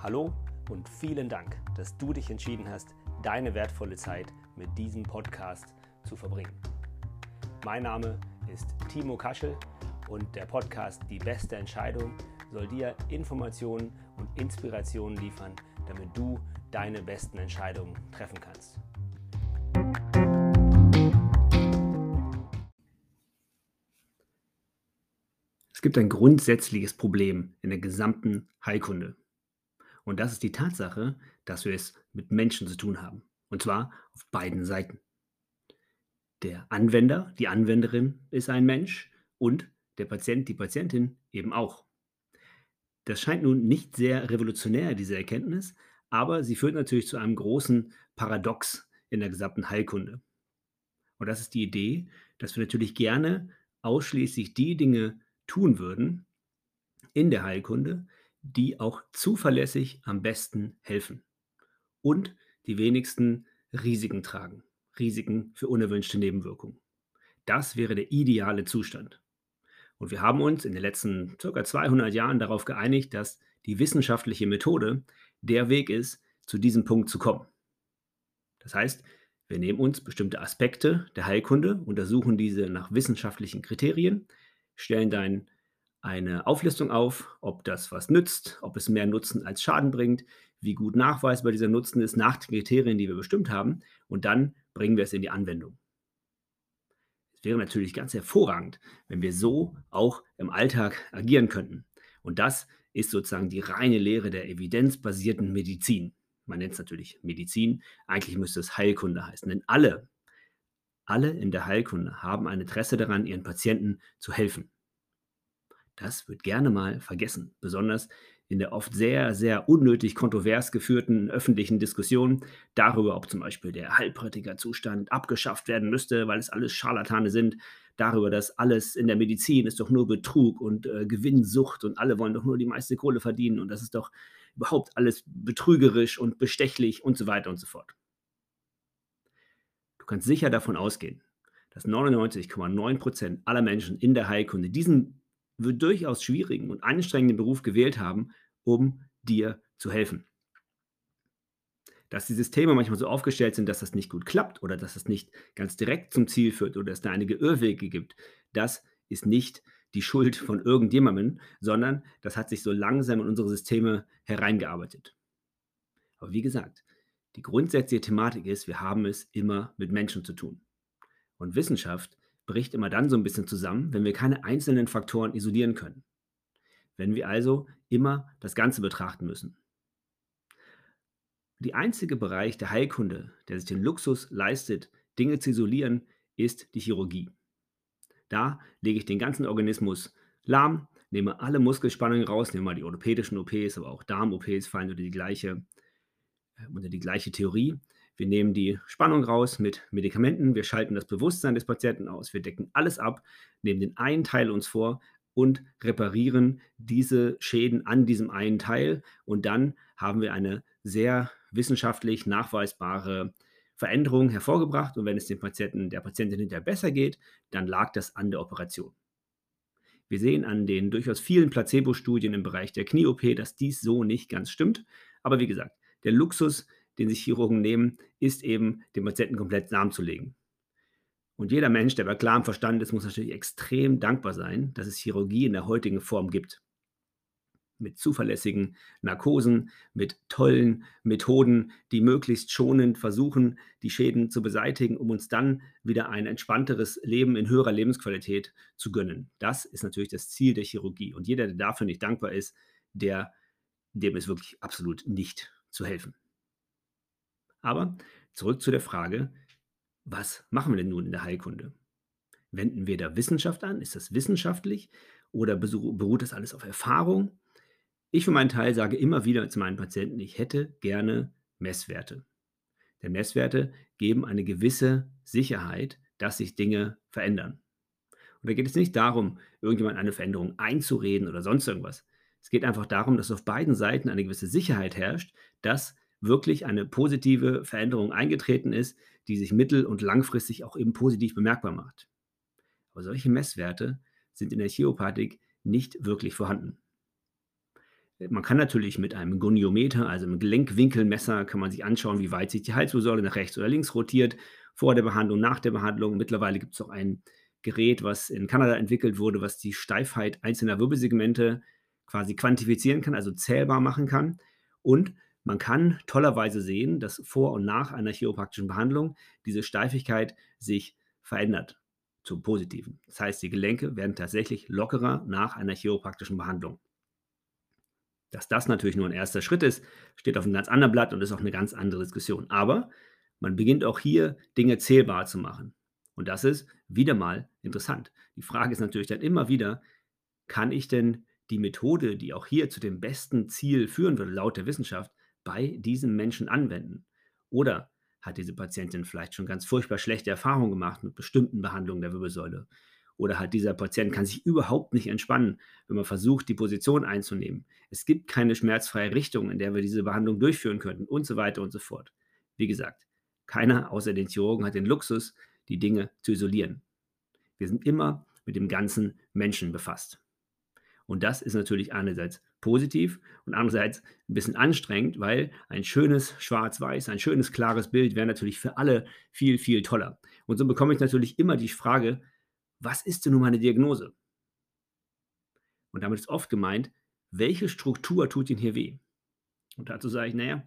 Hallo und vielen Dank, dass du dich entschieden hast, deine wertvolle Zeit mit diesem Podcast zu verbringen. Mein Name ist Timo Kaschel und der Podcast Die beste Entscheidung soll dir Informationen und Inspirationen liefern, damit du deine besten Entscheidungen treffen kannst. Es gibt ein grundsätzliches Problem in der gesamten Heilkunde. Und das ist die Tatsache, dass wir es mit Menschen zu tun haben. Und zwar auf beiden Seiten. Der Anwender, die Anwenderin ist ein Mensch und der Patient, die Patientin eben auch. Das scheint nun nicht sehr revolutionär, diese Erkenntnis, aber sie führt natürlich zu einem großen Paradox in der gesamten Heilkunde. Und das ist die Idee, dass wir natürlich gerne ausschließlich die Dinge tun würden in der Heilkunde, die auch zuverlässig am besten helfen und die wenigsten Risiken tragen. Risiken für unerwünschte Nebenwirkungen. Das wäre der ideale Zustand. Und wir haben uns in den letzten ca. 200 Jahren darauf geeinigt, dass die wissenschaftliche Methode der Weg ist, zu diesem Punkt zu kommen. Das heißt, wir nehmen uns bestimmte Aspekte der Heilkunde, untersuchen diese nach wissenschaftlichen Kriterien, stellen dann eine Auflistung auf, ob das was nützt, ob es mehr Nutzen als Schaden bringt, wie gut nachweisbar dieser Nutzen ist nach den Kriterien, die wir bestimmt haben, und dann bringen wir es in die Anwendung. Es wäre natürlich ganz hervorragend, wenn wir so auch im Alltag agieren könnten. Und das ist sozusagen die reine Lehre der evidenzbasierten Medizin. Man nennt es natürlich Medizin, eigentlich müsste es Heilkunde heißen, denn alle, alle in der Heilkunde haben ein Interesse daran, ihren Patienten zu helfen. Das wird gerne mal vergessen, besonders in der oft sehr, sehr unnötig kontrovers geführten öffentlichen Diskussion darüber, ob zum Beispiel der Heilpraktikerzustand abgeschafft werden müsste, weil es alles Scharlatane sind, darüber, dass alles in der Medizin ist doch nur Betrug und äh, Gewinnsucht und alle wollen doch nur die meiste Kohle verdienen und das ist doch überhaupt alles betrügerisch und bestechlich und so weiter und so fort. Du kannst sicher davon ausgehen, dass 99,9% aller Menschen in der Heilkunde diesen durchaus schwierigen und anstrengenden Beruf gewählt haben, um dir zu helfen. Dass die Systeme manchmal so aufgestellt sind, dass das nicht gut klappt oder dass es nicht ganz direkt zum Ziel führt oder es da einige Irrwege gibt, das ist nicht die Schuld von irgendjemandem, sondern das hat sich so langsam in unsere Systeme hereingearbeitet. Aber wie gesagt, die grundsätzliche Thematik ist, wir haben es immer mit Menschen zu tun. Und Wissenschaft bricht immer dann so ein bisschen zusammen, wenn wir keine einzelnen Faktoren isolieren können. Wenn wir also immer das Ganze betrachten müssen. Die einzige Bereich der Heilkunde, der sich den Luxus leistet, Dinge zu isolieren, ist die Chirurgie. Da lege ich den ganzen Organismus lahm, nehme alle Muskelspannungen raus, nehme mal die orthopädischen OPs, aber auch Darm-OPs fallen unter die gleiche, äh, unter die gleiche Theorie. Wir nehmen die Spannung raus mit Medikamenten, wir schalten das Bewusstsein des Patienten aus, wir decken alles ab, nehmen den einen Teil uns vor und reparieren diese Schäden an diesem einen Teil und dann haben wir eine sehr wissenschaftlich nachweisbare Veränderung hervorgebracht und wenn es dem Patienten, der Patientin hinterher besser geht, dann lag das an der Operation. Wir sehen an den durchaus vielen Placebo-Studien im Bereich der Knie-OP, dass dies so nicht ganz stimmt. Aber wie gesagt, der Luxus den sich Chirurgen nehmen, ist eben, den Patienten komplett lahmzulegen. Und jeder Mensch, der bei klarem Verstand ist, muss natürlich extrem dankbar sein, dass es Chirurgie in der heutigen Form gibt. Mit zuverlässigen Narkosen, mit tollen Methoden, die möglichst schonend versuchen, die Schäden zu beseitigen, um uns dann wieder ein entspannteres Leben in höherer Lebensqualität zu gönnen. Das ist natürlich das Ziel der Chirurgie. Und jeder, der dafür nicht dankbar ist, der, dem ist wirklich absolut nicht zu helfen. Aber zurück zu der Frage, was machen wir denn nun in der Heilkunde? Wenden wir da Wissenschaft an? Ist das wissenschaftlich oder beruht das alles auf Erfahrung? Ich für meinen Teil sage immer wieder zu meinen Patienten, ich hätte gerne Messwerte. Denn Messwerte geben eine gewisse Sicherheit, dass sich Dinge verändern. Und da geht es nicht darum, irgendjemand eine Veränderung einzureden oder sonst irgendwas. Es geht einfach darum, dass auf beiden Seiten eine gewisse Sicherheit herrscht, dass wirklich eine positive Veränderung eingetreten ist, die sich mittel- und langfristig auch eben positiv bemerkbar macht. Aber solche Messwerte sind in der Chiropathik nicht wirklich vorhanden. Man kann natürlich mit einem Goniometer, also einem Gelenkwinkelmesser, kann man sich anschauen, wie weit sich die Halswirbelsäule nach rechts oder links rotiert, vor der Behandlung, nach der Behandlung. Mittlerweile gibt es auch ein Gerät, was in Kanada entwickelt wurde, was die Steifheit einzelner Wirbelsegmente quasi quantifizieren kann, also zählbar machen kann. Und man kann tollerweise sehen, dass vor und nach einer chiropraktischen Behandlung diese Steifigkeit sich verändert zum Positiven. Das heißt, die Gelenke werden tatsächlich lockerer nach einer chiropraktischen Behandlung. Dass das natürlich nur ein erster Schritt ist, steht auf einem ganz anderen Blatt und ist auch eine ganz andere Diskussion. Aber man beginnt auch hier Dinge zählbar zu machen. Und das ist wieder mal interessant. Die Frage ist natürlich dann immer wieder, kann ich denn die Methode, die auch hier zu dem besten Ziel führen würde, laut der Wissenschaft, bei diesem Menschen anwenden? Oder hat diese Patientin vielleicht schon ganz furchtbar schlechte Erfahrungen gemacht mit bestimmten Behandlungen der Wirbelsäule? Oder hat dieser Patient kann sich überhaupt nicht entspannen, wenn man versucht, die Position einzunehmen? Es gibt keine schmerzfreie Richtung, in der wir diese Behandlung durchführen könnten und so weiter und so fort. Wie gesagt, keiner außer den Chirurgen hat den Luxus, die Dinge zu isolieren. Wir sind immer mit dem ganzen Menschen befasst. Und das ist natürlich einerseits positiv und andererseits ein bisschen anstrengend, weil ein schönes Schwarz-Weiß, ein schönes klares Bild wäre natürlich für alle viel, viel toller. Und so bekomme ich natürlich immer die Frage, was ist denn nun meine Diagnose? Und damit ist oft gemeint, welche Struktur tut Ihnen hier weh? Und dazu sage ich, naja,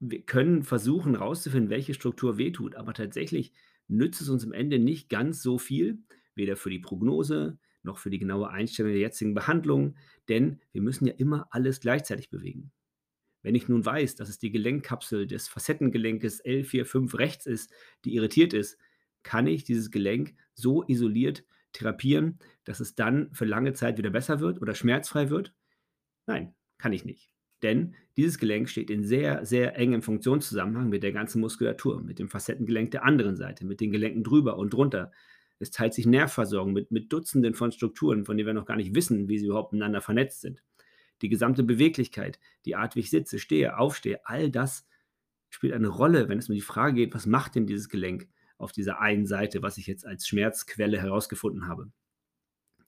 wir können versuchen herauszufinden, welche Struktur wehtut, aber tatsächlich nützt es uns am Ende nicht ganz so viel, weder für die Prognose noch für die genaue Einstellung der jetzigen Behandlung, denn wir müssen ja immer alles gleichzeitig bewegen. Wenn ich nun weiß, dass es die Gelenkkapsel des Facettengelenkes L45 rechts ist, die irritiert ist, kann ich dieses Gelenk so isoliert therapieren, dass es dann für lange Zeit wieder besser wird oder schmerzfrei wird? Nein, kann ich nicht. Denn dieses Gelenk steht in sehr, sehr engem Funktionszusammenhang mit der ganzen Muskulatur, mit dem Facettengelenk der anderen Seite, mit den Gelenken drüber und drunter. Es teilt sich Nervversorgung mit, mit Dutzenden von Strukturen, von denen wir noch gar nicht wissen, wie sie überhaupt miteinander vernetzt sind. Die gesamte Beweglichkeit, die Art, wie ich sitze, stehe, aufstehe, all das spielt eine Rolle, wenn es um die Frage geht, was macht denn dieses Gelenk? auf dieser einen Seite, was ich jetzt als Schmerzquelle herausgefunden habe.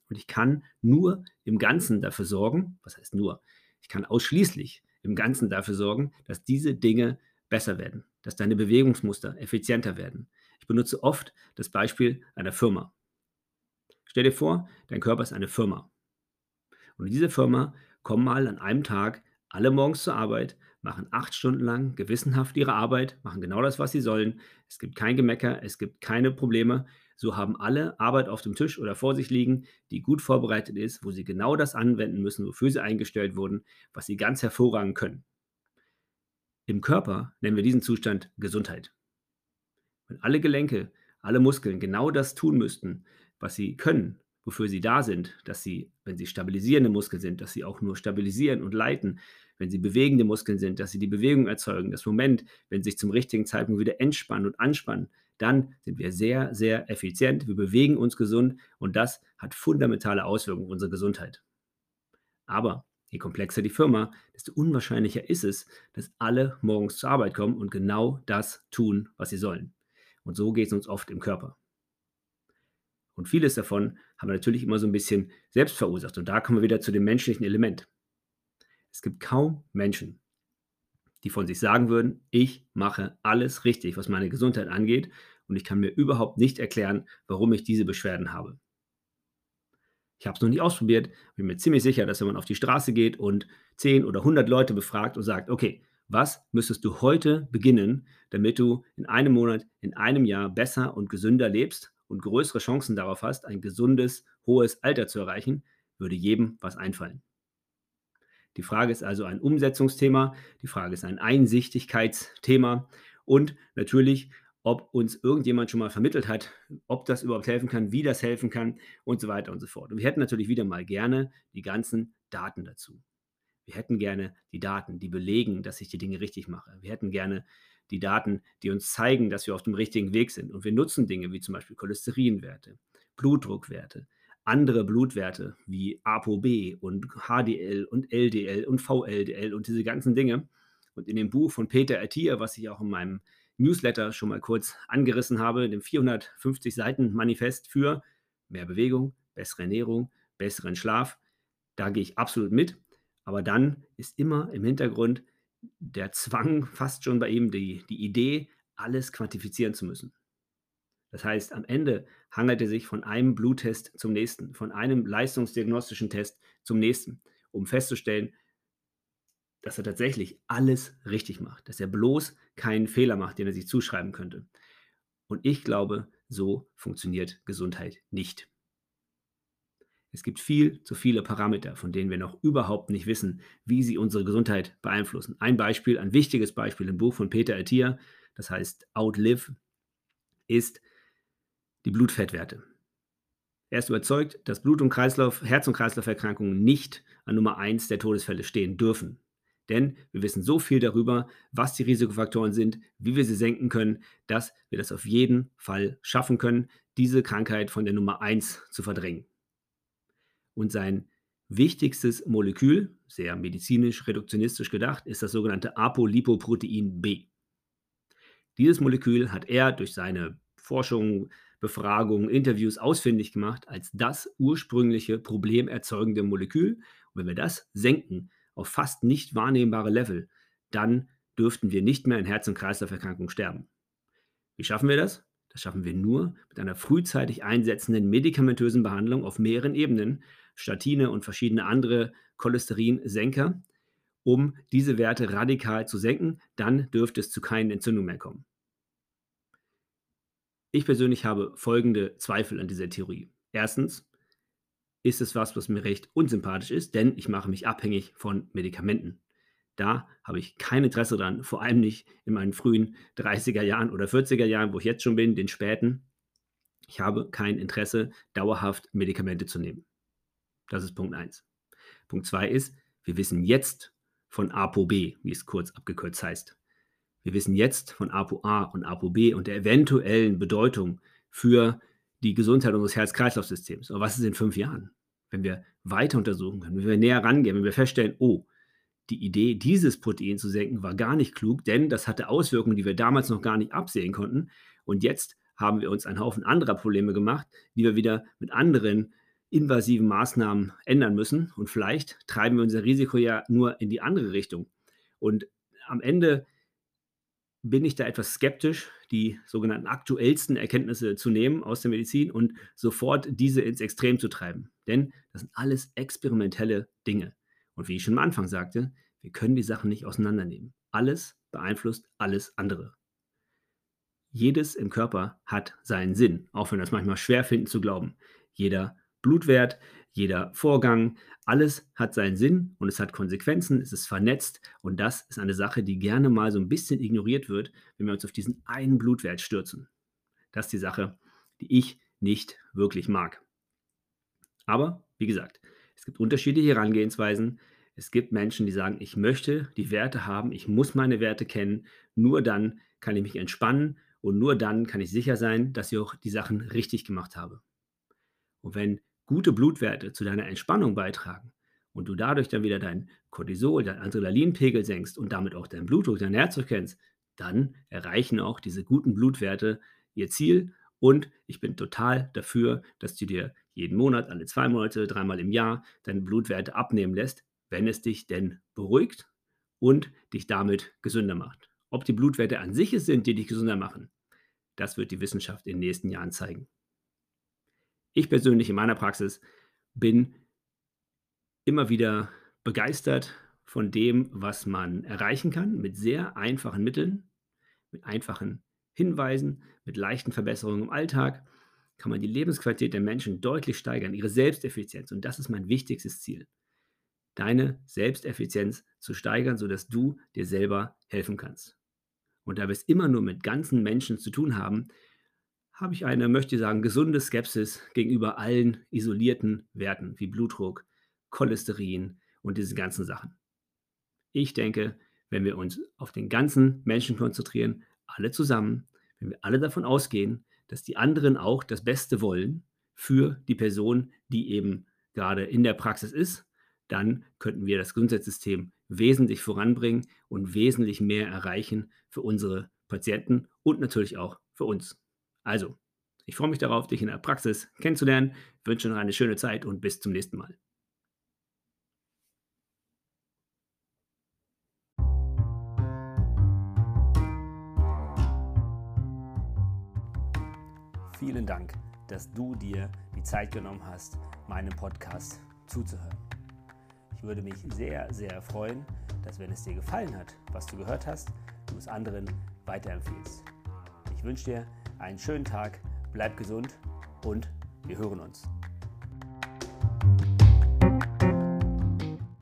Und ich kann nur im Ganzen dafür sorgen, was heißt nur, ich kann ausschließlich im Ganzen dafür sorgen, dass diese Dinge besser werden, dass deine Bewegungsmuster effizienter werden. Ich benutze oft das Beispiel einer Firma. Stell dir vor, dein Körper ist eine Firma. Und in diese Firma kommen mal an einem Tag alle morgens zur Arbeit, machen acht Stunden lang gewissenhaft ihre Arbeit, machen genau das, was sie sollen. Es gibt kein Gemecker, es gibt keine Probleme. So haben alle Arbeit auf dem Tisch oder vor sich liegen, die gut vorbereitet ist, wo sie genau das anwenden müssen, wofür sie eingestellt wurden, was sie ganz hervorragend können. Im Körper nennen wir diesen Zustand Gesundheit. Wenn alle Gelenke, alle Muskeln genau das tun müssten, was sie können, wofür sie da sind, dass sie, wenn sie stabilisierende Muskeln sind, dass sie auch nur stabilisieren und leiten, wenn sie bewegende Muskeln sind, dass sie die Bewegung erzeugen, das Moment, wenn sie sich zum richtigen Zeitpunkt wieder entspannen und anspannen, dann sind wir sehr, sehr effizient, wir bewegen uns gesund und das hat fundamentale Auswirkungen auf unsere Gesundheit. Aber je komplexer die Firma, desto unwahrscheinlicher ist es, dass alle morgens zur Arbeit kommen und genau das tun, was sie sollen. Und so geht es uns oft im Körper. Und vieles davon haben wir natürlich immer so ein bisschen selbst verursacht. Und da kommen wir wieder zu dem menschlichen Element. Es gibt kaum Menschen, die von sich sagen würden, ich mache alles richtig, was meine Gesundheit angeht und ich kann mir überhaupt nicht erklären, warum ich diese Beschwerden habe. Ich habe es noch nicht ausprobiert, bin mir ziemlich sicher, dass wenn man auf die Straße geht und 10 oder 100 Leute befragt und sagt, okay, was müsstest du heute beginnen, damit du in einem Monat, in einem Jahr besser und gesünder lebst und größere Chancen darauf hast, ein gesundes, hohes Alter zu erreichen, würde jedem was einfallen. Die Frage ist also ein Umsetzungsthema, die Frage ist ein Einsichtigkeitsthema und natürlich, ob uns irgendjemand schon mal vermittelt hat, ob das überhaupt helfen kann, wie das helfen kann und so weiter und so fort. Und wir hätten natürlich wieder mal gerne die ganzen Daten dazu. Wir hätten gerne die Daten, die belegen, dass ich die Dinge richtig mache. Wir hätten gerne die Daten, die uns zeigen, dass wir auf dem richtigen Weg sind. Und wir nutzen Dinge wie zum Beispiel Cholesterinwerte, Blutdruckwerte, andere Blutwerte wie ApoB und HDL und LDL und VLDL und diese ganzen Dinge. Und in dem Buch von Peter Attier, was ich auch in meinem Newsletter schon mal kurz angerissen habe, dem 450 Seiten Manifest für mehr Bewegung, bessere Ernährung, besseren Schlaf, da gehe ich absolut mit. Aber dann ist immer im Hintergrund der Zwang, fast schon bei ihm die, die Idee, alles quantifizieren zu müssen. Das heißt, am Ende hangelt er sich von einem Bluttest zum nächsten, von einem leistungsdiagnostischen Test zum nächsten, um festzustellen, dass er tatsächlich alles richtig macht, dass er bloß keinen Fehler macht, den er sich zuschreiben könnte. Und ich glaube, so funktioniert Gesundheit nicht. Es gibt viel zu viele Parameter, von denen wir noch überhaupt nicht wissen, wie sie unsere Gesundheit beeinflussen. Ein Beispiel, ein wichtiges Beispiel im Buch von Peter Attia, das heißt Outlive, ist die Blutfettwerte. Er ist überzeugt, dass Blut- und Kreislauf, Herz- und Kreislauferkrankungen nicht an Nummer 1 der Todesfälle stehen dürfen. Denn wir wissen so viel darüber, was die Risikofaktoren sind, wie wir sie senken können, dass wir das auf jeden Fall schaffen können, diese Krankheit von der Nummer 1 zu verdrängen. Und sein wichtigstes Molekül, sehr medizinisch reduktionistisch gedacht, ist das sogenannte Apolipoprotein B. Dieses Molekül hat er durch seine Forschung, Befragungen, Interviews ausfindig gemacht als das ursprüngliche problemerzeugende Molekül. Und wenn wir das senken, auf fast nicht wahrnehmbare Level, dann dürften wir nicht mehr in Herz- und Kreislauferkrankungen sterben. Wie schaffen wir das? Das schaffen wir nur mit einer frühzeitig einsetzenden medikamentösen Behandlung auf mehreren Ebenen, Statine und verschiedene andere Cholesterinsenker, um diese Werte radikal zu senken. Dann dürfte es zu keinen Entzündungen mehr kommen. Ich persönlich habe folgende Zweifel an dieser Theorie. Erstens, ist es was, was mir recht unsympathisch ist, denn ich mache mich abhängig von Medikamenten. Da habe ich kein Interesse dran, vor allem nicht in meinen frühen 30er Jahren oder 40er Jahren, wo ich jetzt schon bin, den späten. Ich habe kein Interesse, dauerhaft Medikamente zu nehmen. Das ist Punkt 1. Punkt 2 ist, wir wissen jetzt von ApoB, wie es kurz abgekürzt heißt. Wir wissen jetzt von ApoA und ApoB und der eventuellen Bedeutung für die Gesundheit unseres Herz-Kreislauf-Systems. Aber was ist in fünf Jahren? wenn wir weiter untersuchen können, wenn wir näher rangehen, wenn wir feststellen, oh, die Idee, dieses Protein zu senken, war gar nicht klug, denn das hatte Auswirkungen, die wir damals noch gar nicht absehen konnten. Und jetzt haben wir uns einen Haufen anderer Probleme gemacht, die wir wieder mit anderen invasiven Maßnahmen ändern müssen. Und vielleicht treiben wir unser Risiko ja nur in die andere Richtung. Und am Ende bin ich da etwas skeptisch, die sogenannten aktuellsten Erkenntnisse zu nehmen aus der Medizin und sofort diese ins Extrem zu treiben. Denn das sind alles experimentelle Dinge. Und wie ich schon am Anfang sagte, wir können die Sachen nicht auseinandernehmen. Alles beeinflusst alles andere. Jedes im Körper hat seinen Sinn, auch wenn wir es manchmal schwer finden zu glauben. Jeder Blutwert, jeder Vorgang, alles hat seinen Sinn und es hat Konsequenzen, es ist vernetzt und das ist eine Sache, die gerne mal so ein bisschen ignoriert wird, wenn wir uns auf diesen einen Blutwert stürzen. Das ist die Sache, die ich nicht wirklich mag. Aber, wie gesagt, es gibt unterschiedliche Herangehensweisen. Es gibt Menschen, die sagen, ich möchte die Werte haben, ich muss meine Werte kennen, nur dann kann ich mich entspannen und nur dann kann ich sicher sein, dass ich auch die Sachen richtig gemacht habe. Und wenn gute Blutwerte zu deiner Entspannung beitragen und du dadurch dann wieder dein Cortisol, dein Adrenalinpegel senkst und damit auch dein Blutdruck, dein Herzfrequenz, dann erreichen auch diese guten Blutwerte ihr Ziel. Und ich bin total dafür, dass du dir jeden Monat, alle zwei Monate, dreimal im Jahr deine Blutwerte abnehmen lässt, wenn es dich denn beruhigt und dich damit gesünder macht. Ob die Blutwerte an sich es sind, die dich gesünder machen, das wird die Wissenschaft in den nächsten Jahren zeigen. Ich persönlich in meiner Praxis bin immer wieder begeistert von dem, was man erreichen kann mit sehr einfachen Mitteln, mit einfachen Hinweisen, mit leichten Verbesserungen im Alltag kann man die Lebensqualität der Menschen deutlich steigern, ihre Selbsteffizienz. Und das ist mein wichtigstes Ziel. Deine Selbsteffizienz zu steigern, sodass du dir selber helfen kannst. Und da wir es immer nur mit ganzen Menschen zu tun haben, habe ich eine, möchte ich sagen, gesunde Skepsis gegenüber allen isolierten Werten wie Blutdruck, Cholesterin und diese ganzen Sachen. Ich denke, wenn wir uns auf den ganzen Menschen konzentrieren, alle zusammen, wenn wir alle davon ausgehen, dass die anderen auch das Beste wollen für die Person, die eben gerade in der Praxis ist, dann könnten wir das Gesundheitssystem wesentlich voranbringen und wesentlich mehr erreichen für unsere Patienten und natürlich auch für uns. Also, ich freue mich darauf, dich in der Praxis kennenzulernen, ich wünsche noch eine schöne Zeit und bis zum nächsten Mal. Vielen Dank, dass du dir die Zeit genommen hast, meinem Podcast zuzuhören. Ich würde mich sehr, sehr freuen, dass wenn es dir gefallen hat, was du gehört hast, du es anderen weiterempfehlst. Ich wünsche dir einen schönen Tag, bleib gesund und wir hören uns.